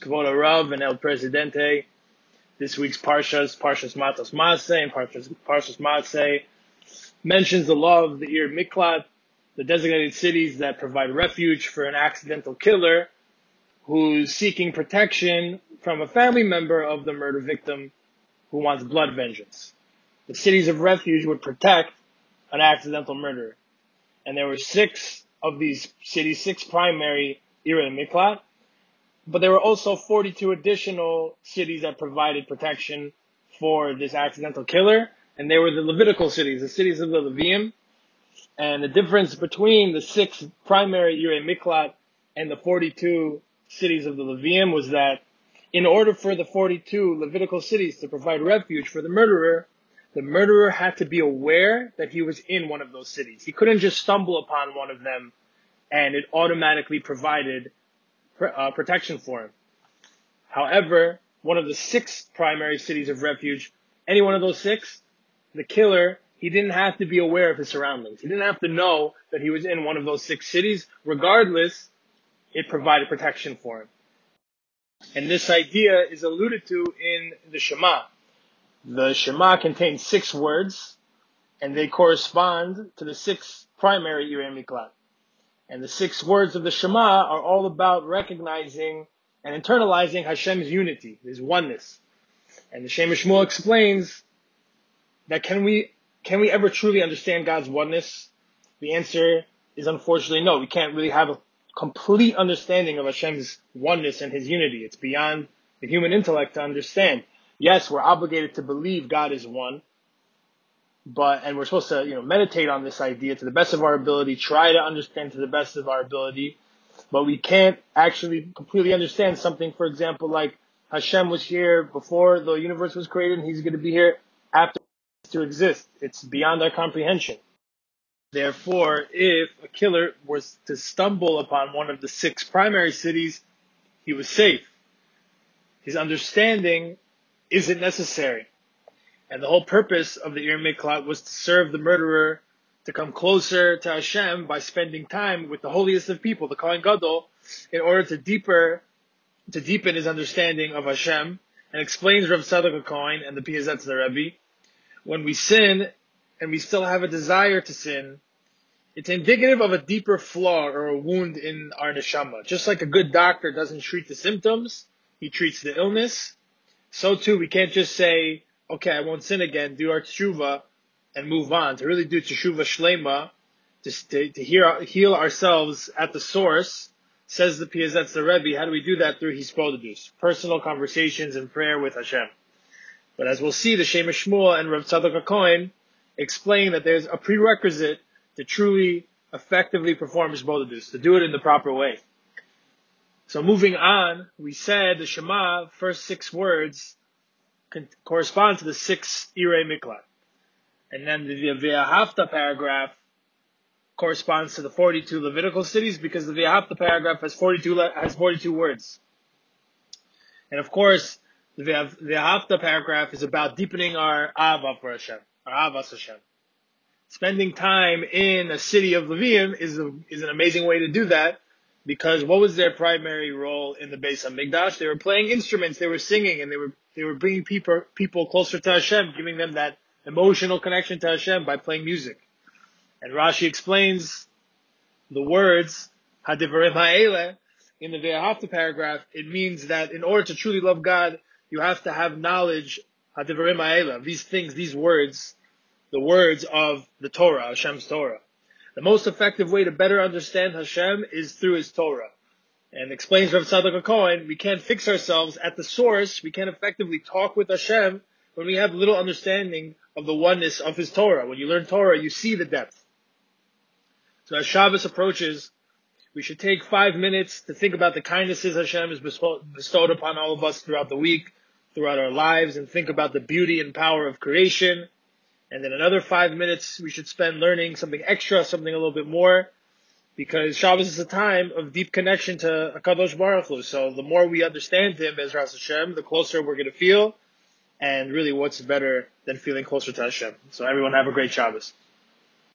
Kvota Rav and El Presidente. This week's Parshas, Parshas Matos Maasei and Parshas, Parshas mentions the law of the Ir Miklat, the designated cities that provide refuge for an accidental killer who's seeking protection from a family member of the murder victim who wants blood vengeance. The cities of refuge would protect an accidental murderer. And there were six of these cities, six primary Ir Miklat, but there were also 42 additional cities that provided protection for this accidental killer, and they were the Levitical cities, the cities of the Leviim. And the difference between the six primary Irei Miklat and the 42 cities of the Leviim was that in order for the 42 Levitical cities to provide refuge for the murderer, the murderer had to be aware that he was in one of those cities. He couldn't just stumble upon one of them and it automatically provided uh, protection for him. However, one of the six primary cities of refuge, any one of those six, the killer, he didn't have to be aware of his surroundings. He didn't have to know that he was in one of those six cities. Regardless, it provided protection for him. And this idea is alluded to in the Shema. The Shema contains six words, and they correspond to the six primary Irei Miklat. And the six words of the Shema are all about recognizing and internalizing Hashem's unity, His oneness. And the Shem MiShmuel explains that can we can we ever truly understand God's oneness? The answer is unfortunately no. We can't really have a complete understanding of Hashem's oneness and His unity. It's beyond the human intellect to understand. Yes, we're obligated to believe God is one, but and we're supposed to you know meditate on this idea to the best of our ability, try to understand to the best of our ability, but we can't actually completely understand something. For example, like Hashem was here before the universe was created, and He's going to be here after to exist. It's beyond our comprehension. Therefore, if a killer was to stumble upon one of the six primary cities, he was safe. His understanding isn't necessary. And the whole purpose of the Ir Miklat was to serve the murderer to come closer to Hashem by spending time with the holiest of people, the Kohen Gadol, in order to deeper, to deepen his understanding of Hashem, and explains Rav Tzadok Kohen and the Piaseczner Rebbe. When we sin, and we still have a desire to sin, it's indicative of a deeper flaw or a wound in our neshama. Just like a good doctor doesn't treat the symptoms, he treats the illness. So too, we can't just say, okay, I won't sin again, do our tshuva, and move on. To really do tshuva shlema, to, to hear, heal ourselves at the source, says the Piaseczner Rebbe, how do we do that? Through hisbodedus, personal conversations and prayer with Hashem. But as we'll see, the Shem MiShmuel and Rav Tzadok HaKohen explain that there's a prerequisite to truly effectively perform hisbodedus, to do it in the proper way. So moving on, we said the Shema, first six words, correspond to the six Irei Miklat. And then the V'ahavta paragraph corresponds to the 42 Levitical cities because the V'ahavta paragraph has 42, has 42 words. And of course, the V'ahavta paragraph is about deepening our Ava for Hashem, our Ahavas Hashem. Spending time in a city of Leviim is, a, is an amazing way to do that because what was their primary role in the Beis Hamikdash? They were playing instruments, they were singing, and they were they were bringing people people closer to Hashem, giving them that emotional connection to Hashem by playing music. And Rashi explains the words Hadivarim Ha'ele in the Ve'ahavta paragraph. It means that in order to truly love God, you have to have knowledge Hadivarim Ha'ele, these things, these words, the words of the Torah, Hashem's Torah. The most effective way to better understand Hashem is through His Torah. And explains Rav Tzadok Cohen, we can't fix ourselves at the source, we can't effectively talk with Hashem when we have little understanding of the oneness of His Torah. When you learn Torah, you see the depth. So as Shabbos approaches, we should take five minutes to think about the kindnesses Hashem has bestowed upon all of us throughout the week, throughout our lives, and think about the beauty and power of creation. And then another five minutes we should spend learning something extra, something a little bit more, because Shabbos is a time of deep connection to Hakadosh Baruch Hu. So the more we understand Him as Ras Hashem, the closer we're going to feel. And really, what's better than feeling closer to Hashem? So everyone have a great Shabbos.